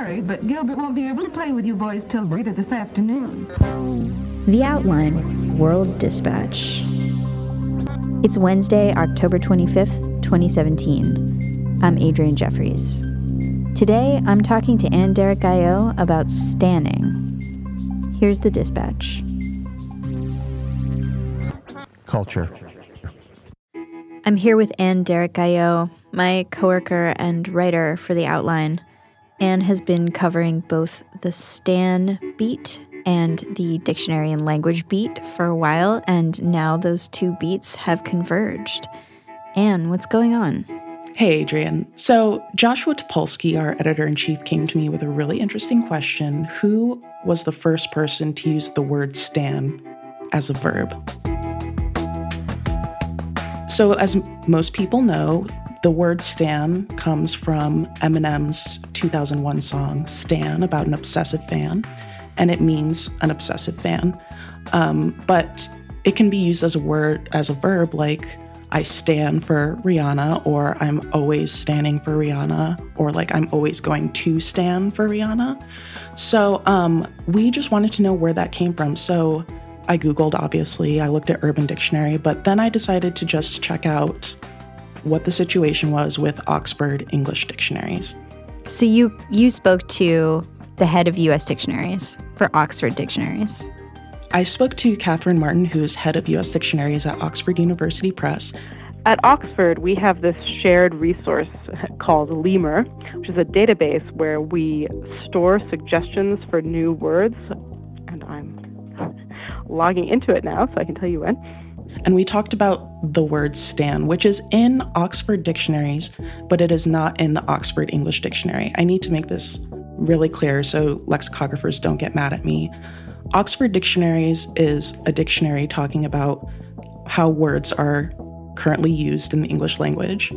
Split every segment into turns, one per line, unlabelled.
sorry, but Gilbert won't be able to play with you boys till later this afternoon.
The Outline World Dispatch. It's Wednesday, October 25th, 2017. I'm Adrian Jeffries. Today, I'm talking to Anne Derrick-Gaillot about stanning. Here's the dispatch.
Culture.
I'm here with Anne Derrick-Gaillot, my coworker and writer for The Outline. Anne has been covering both the Stan beat and the dictionary and language beat for a while, and now those two beats have converged. Anne, what's going on?
Hey, Adrian. So, Joshua Topolsky, our editor in chief, came to me with a really interesting question Who was the first person to use the word stan as a verb? So, as most people know, the word stan comes from Eminem's 2001 song Stan about an obsessive fan, and it means an obsessive fan. Um, but it can be used as a word, as a verb, like I stand for Rihanna, or I'm always standing for Rihanna, or like I'm always going to stand for Rihanna. So um, we just wanted to know where that came from. So I Googled, obviously, I looked at Urban Dictionary, but then I decided to just check out what the situation was with Oxford English dictionaries.
So you you spoke to the head of US dictionaries for Oxford dictionaries.
I spoke to Catherine Martin, who is head of US dictionaries at Oxford University Press.
At Oxford, we have this shared resource called Lemur, which is a database where we store suggestions for new words. And I'm logging into it now, so I can tell you when.
And we talked about the word stan, which is in Oxford dictionaries, but it is not in the Oxford English Dictionary. I need to make this really clear so lexicographers don't get mad at me. Oxford Dictionaries is a dictionary talking about how words are currently used in the English language.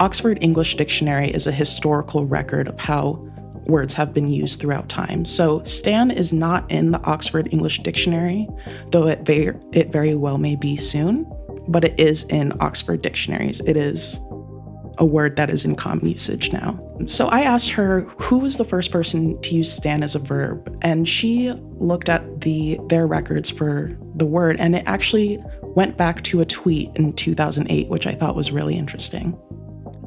Oxford English Dictionary is a historical record of how words have been used throughout time. So Stan is not in the Oxford English Dictionary, though it very, it very well may be soon, but it is in Oxford dictionaries. It is a word that is in common usage now. So I asked her who was the first person to use stan as a verb, and she looked at the their records for the word, and it actually went back to a tweet in 2008, which I thought was really interesting.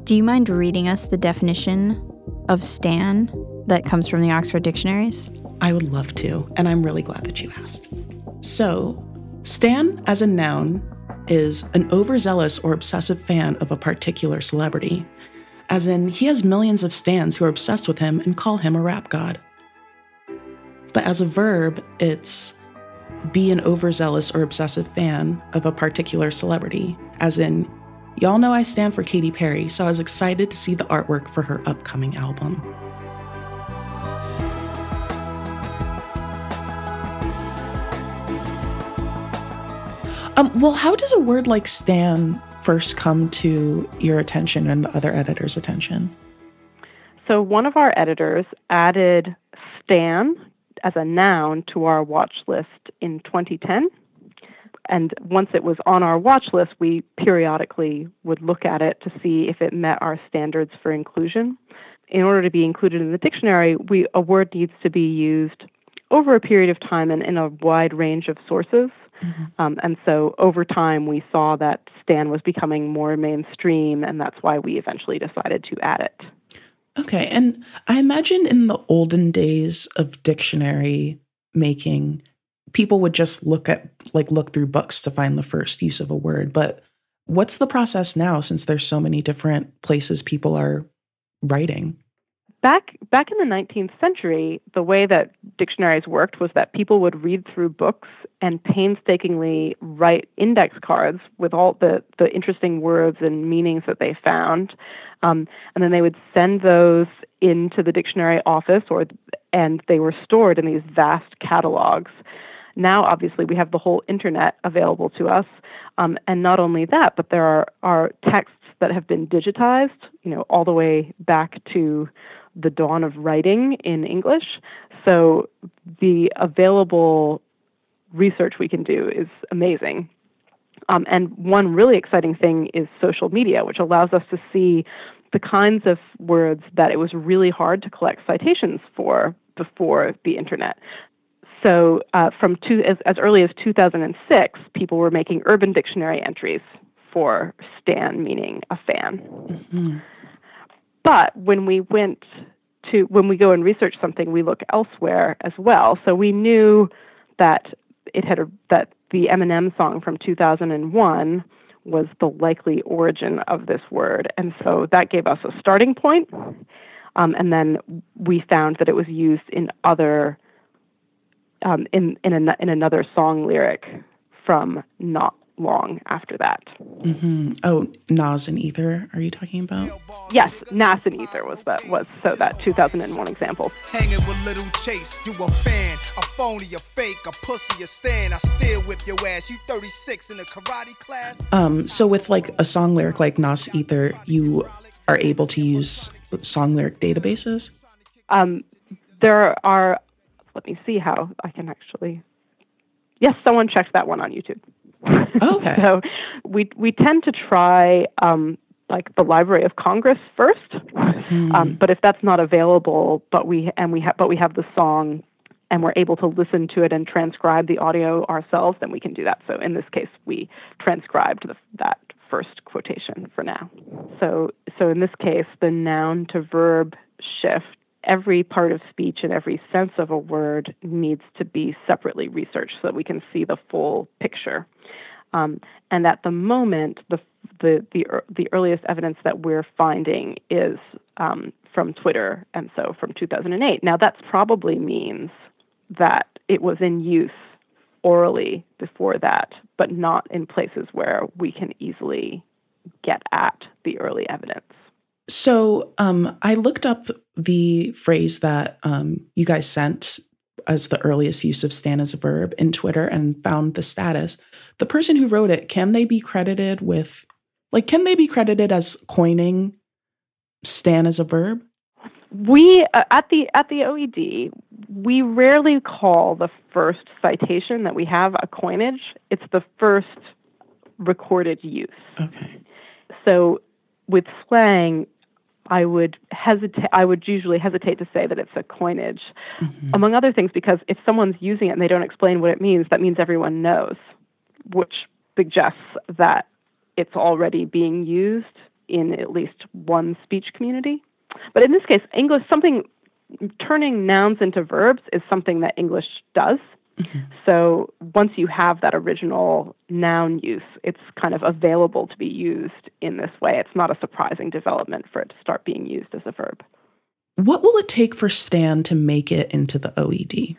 Do you mind reading us the definition of stan that comes from the Oxford dictionaries?
I would love to, and I'm really glad that you asked. So, stan as a noun is an overzealous or obsessive fan of a particular celebrity, as in, he has millions of stans who are obsessed with him and call him a rap god. But as a verb, it's be an overzealous or obsessive fan of a particular celebrity, as in, y'all know I stand for Katy Perry, so I was excited to see the artwork for her upcoming album. Um, well, how does a word like stan first come to your attention and the other editor's attention?
So, one of our editors added stan as a noun to our watch list in 2010. And once it was on our watch list, we periodically would look at it to see if it met our standards for inclusion. In order to be included in the dictionary, we, a word needs to be used over a period of time and in a wide range of sources. Mm-hmm. Um, and so over time, we saw that Stan was becoming more mainstream, and that's why we eventually decided to add it.
Okay. And I imagine in the olden days of dictionary making, people would just look at, like, look through books to find the first use of a word. But what's the process now since there's so many different places people are writing?
Back back in the 19th century, the way that dictionaries worked was that people would read through books and painstakingly write index cards with all the the interesting words and meanings that they found, um, and then they would send those into the dictionary office, or and they were stored in these vast catalogs. Now, obviously, we have the whole internet available to us, um, and not only that, but there are are texts that have been digitized, you know, all the way back to the dawn of writing in English. So the available research we can do is amazing. Um, and one really exciting thing is social media, which allows us to see the kinds of words that it was really hard to collect citations for before the internet. So, uh, from two, as, as early as 2006, people were making Urban Dictionary entries for stan, meaning a fan. Mm-hmm. But when we went to, when we go and research something, we look elsewhere as well. So we knew that it had a, that the Eminem song from 2001 was the likely origin of this word, and so that gave us a starting point. Um, and then we found that it was used in other um, in in, a, in another song lyric from not long after that.
Mm-hmm. Oh, Nas and Ether, are you talking about?
Yes, Nas and Ether was that was so that 2001 example. Hanging with little Chase, you a fan, a phony, a fake, a pussy, a stand. I still whip your ass. You 36 in a karate class.
Um, so with like a song lyric like Nas Ether, you are able to use song lyric databases.
Um, there are. Let me see how I can actually. Yes, someone checked that one on YouTube.
Okay.
so we we tend to try um, like the Library of Congress 1st mm-hmm. um, but if that's not available, but we and we have but we have the song and we're able to listen to it and transcribe the audio ourselves, then we can do that. So in this case, we transcribed the, that first quotation for now. So so in this case, the noun to verb shift every part of speech and every sense of a word needs to be separately researched so that we can see the full picture. Um, and at the moment, the, the, the, the, earliest evidence that we're finding is um, from Twitter, and so from 2008. Now, that probably means that it was in use orally before that, but not in places where we can easily get at the early evidence.
So um, I looked up the phrase that um, you guys sent as the earliest use of stan as a verb in Twitter and found the status. The person who wrote it, can they be credited with, like, can they be credited as coining stan as a verb?
We uh, at the at the OED, we rarely call the first citation that we have a coinage. It's the first recorded use.
Okay.
So with slang, I would hesitate. I would usually hesitate to say that it's a coinage, mm-hmm. among other things, because if someone's using it and they don't explain what it means, that means everyone knows, which suggests that it's already being used in at least one speech community. But in this case, English something turning nouns into verbs is something that English does. Mm-hmm. So once you have that original noun use, it's kind of available to be used in this way. It's not a surprising development for it to start being used as a verb.
What will it take for Stan to make it into the OED?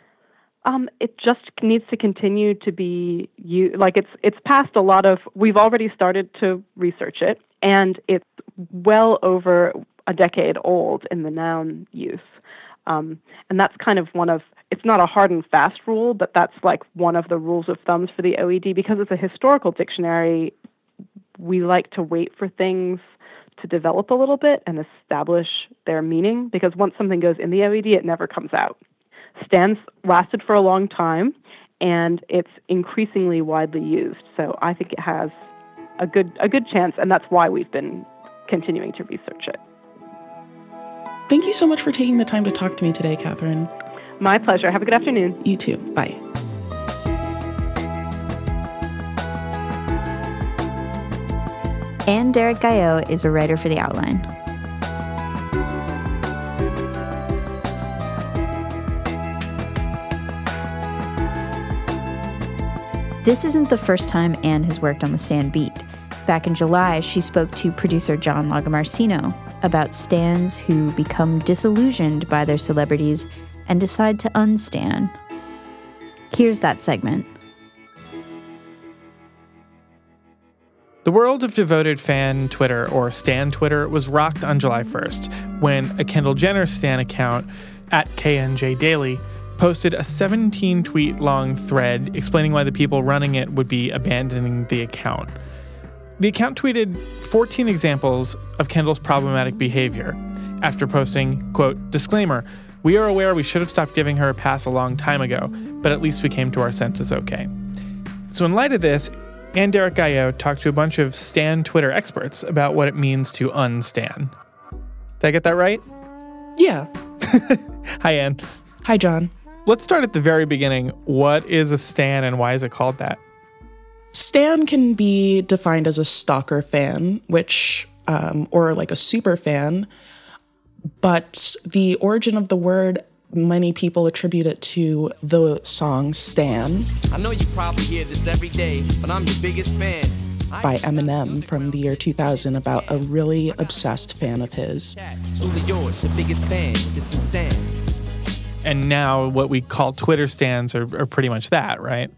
Um, it just needs to continue to be you like it's it's past a lot of we've already started to research it and it's well over a decade old in the noun use um, and that's kind of one of it's not a hard and fast rule, but that's like one of the rules of thumbs for the OED because it's a historical dictionary. We like to wait for things to develop a little bit and establish their meaning because once something goes in the OED, it never comes out. Stans lasted for a long time and it's increasingly widely used. So I think it has a good a good chance, and that's why we've been continuing to research it.
Thank you so much for taking the time to talk to me today, Catherine.
My pleasure. Have a good afternoon.
You too. Bye.
Anne Derek Guyot is a writer for The Outline. This isn't the first time Anne has worked on the Stan Beat. Back in July, she spoke to producer John Lagomarsino about stands who become disillusioned by their celebrities and decide to unstan. Here's that segment.
The world of devoted fan Twitter, or Stan Twitter, was rocked on July 1st when a Kendall Jenner Stan account at KNJ Daily posted a 17 tweet long thread explaining why the people running it would be abandoning the account. The account tweeted 14 examples of Kendall's problematic behavior after posting, quote, disclaimer, we are aware we should have stopped giving her a pass a long time ago, but at least we came to our senses okay. So, in light of this, Anne Derek Guyot talked to a bunch of Stan Twitter experts about what it means to unstan. Did I get that right?
Yeah.
Hi, Anne.
Hi, John.
Let's start at the very beginning. What is a stan and why is it called that?
Stan can be defined as a stalker fan, which, um, or like a super fan, but the origin of the word, many people attribute it to the song Stan
I know you probably hear this every day, but I'm your biggest fan.
by Eminem from the year 2000 about a really obsessed fan of his.
Truly yours, your biggest fan. This is Stan.
And now what we call Twitter stands are, are pretty much that, right?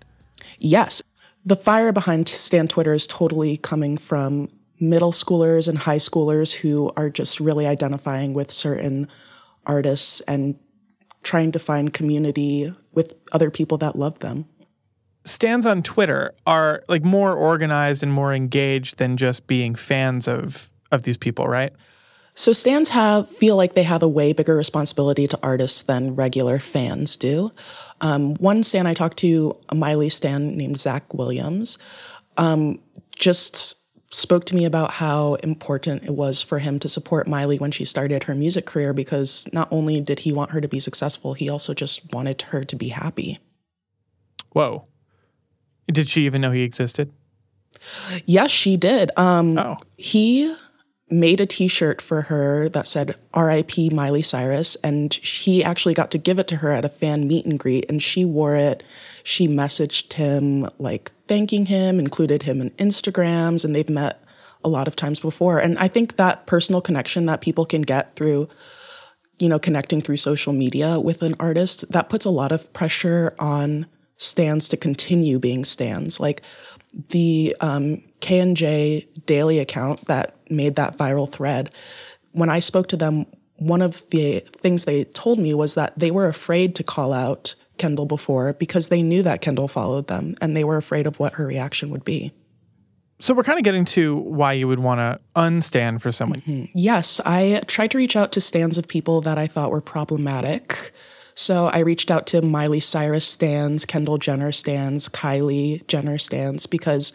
Yes, the fire behind Stan Twitter is totally coming from middle schoolers and high schoolers who are just really identifying with certain artists and trying to find community with other people that love them.
Stands on Twitter are like more organized and more engaged than just being fans of of these people, right?
So stands have feel like they have a way bigger responsibility to artists than regular fans do. Um, one stan I talked to, a Miley stan named Zach Williams, um, just spoke to me about how important it was for him to support Miley when she started her music career because not only did he want her to be successful, he also just wanted her to be happy.
Whoa. Did she even know he existed?
Yes, she did. Um,
Oh.
He made a T-shirt for her that said "R.I.P. Miley Cyrus," and he actually got to give it to her at a fan meet and greet, and she wore it. She messaged him like thanking him, included him in Instagrams, and they've met a lot of times before. And I think that personal connection that people can get through, you know, connecting through social media with an artist, that puts a lot of pressure on stands to continue being stands. Like the um, K&J daily account that made that viral thread, when I spoke to them, one of the things they told me was that they were afraid to call out Kendall before because they knew that Kendall followed them and they were afraid of what her reaction would be.
So we're kind of getting to why you would want to unstand for someone.
Yes, I tried to reach out to stands of people that I thought were problematic. So I reached out to Miley Cyrus stands, Kendall Jenner stands, Kylie Jenner stands, because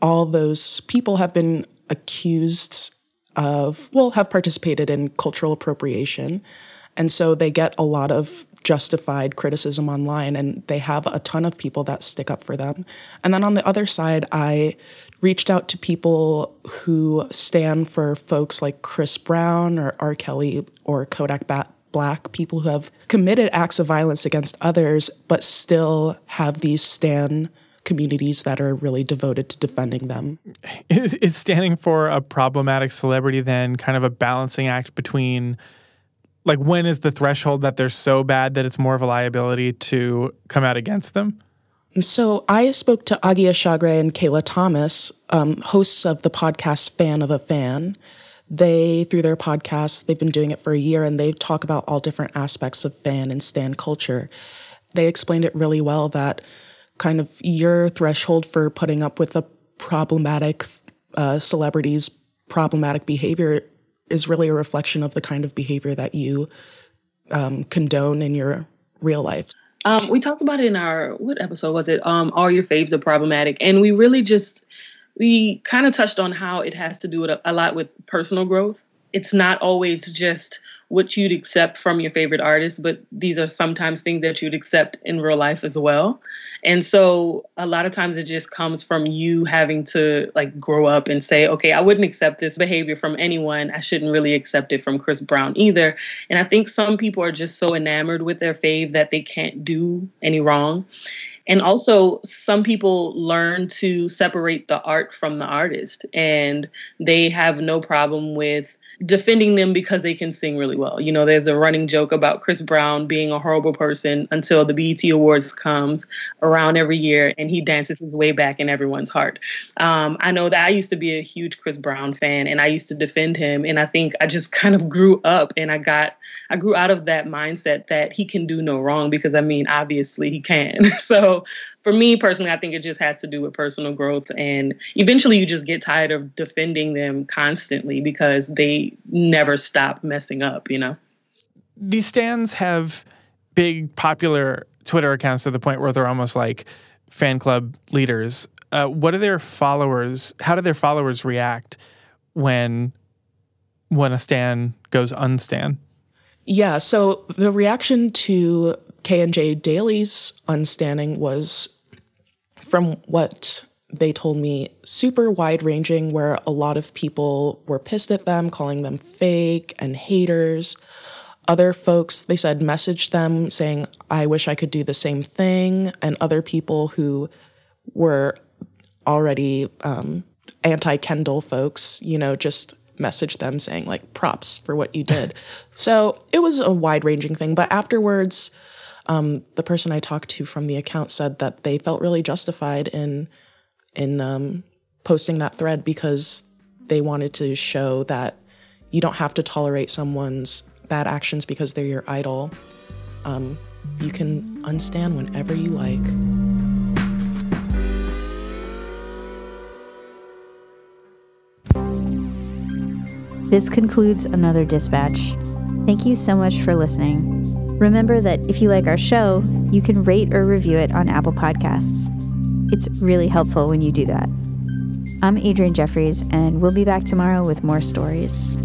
all those people have been accused of, well, have participated in cultural appropriation. And so they get a lot of justified criticism online, and they have a ton of people that stick up for them. And then on the other side, I reached out to people who stand for folks like Chris Brown or R. Kelly or Kodak Bat- Black, people who have committed acts of violence against others, but still have these stan communities that are really devoted to defending them.
Is, is standing for a problematic celebrity then kind of a balancing act between like when is the threshold that they're so bad that it's more of a liability to come out against them?
So I spoke to Agia Chagre and Kayla Thomas, um, hosts of the podcast Fan of a Fan. They, through their podcast, they've been doing it for a year and they talk about all different aspects of fan and stan culture. They explained it really well that kind of your threshold for putting up with a problematic uh, celebrity's problematic behavior is really a reflection of the kind of behavior that you um, condone in your real life.
Um, we talked about it in our what episode was it? Um, all your faves are problematic, and we really just we kind of touched on how it has to do with a, lot with personal growth. It's not always just what you'd accept from your favorite artist, but these are sometimes things that you'd accept in real life as well. And so a lot of times it just comes from you having to like grow up and say, okay, I wouldn't accept this behavior from anyone. I shouldn't really accept it from Chris Brown either. And I think some people are just so enamored with their fave that they can't do any wrong. And also, some people learn to separate the art from the artist, and they have no problem with defending them because they can sing really well. You know, there's a running joke about Chris Brown being a horrible person until the BET Awards comes around every year and he dances his way back in everyone's heart. Um, I know that I used to be a huge Chris Brown fan and I used to defend him and I think I just kind of grew up and I got I grew out of that mindset that he can do no wrong because I mean obviously he can. so for me personally, I think it just has to do with personal growth. And eventually you just get tired of defending them constantly because they never stop messing up, you know?
These stands have big popular Twitter accounts to the point where they're almost like fan club leaders. Uh, what do their followers, how do their followers react when when a stan goes unstan?
Yeah, so the reaction to K&J Daily's unstanning was from what they told me super wide ranging where a lot of people were pissed at them calling them fake and haters. Other folks they said messaged them saying i wish i could do the same thing and other people who were already um, anti-kendall folks you know just messaged them saying like props for what you did. So it was a wide ranging thing but afterwards um, the person i talked to from the account said that they felt really justified in in um, posting that thread because they wanted to show that you don't have to tolerate someone's bad actions because they're your idol. Um, you can unstand whenever you like.
This concludes another dispatch. Thank you so much for listening. Remember that if you like our show, you can rate or review it on Apple Podcasts. It's really helpful when you do that. I'm Adrian Jeffries, and we'll be back tomorrow with more stories.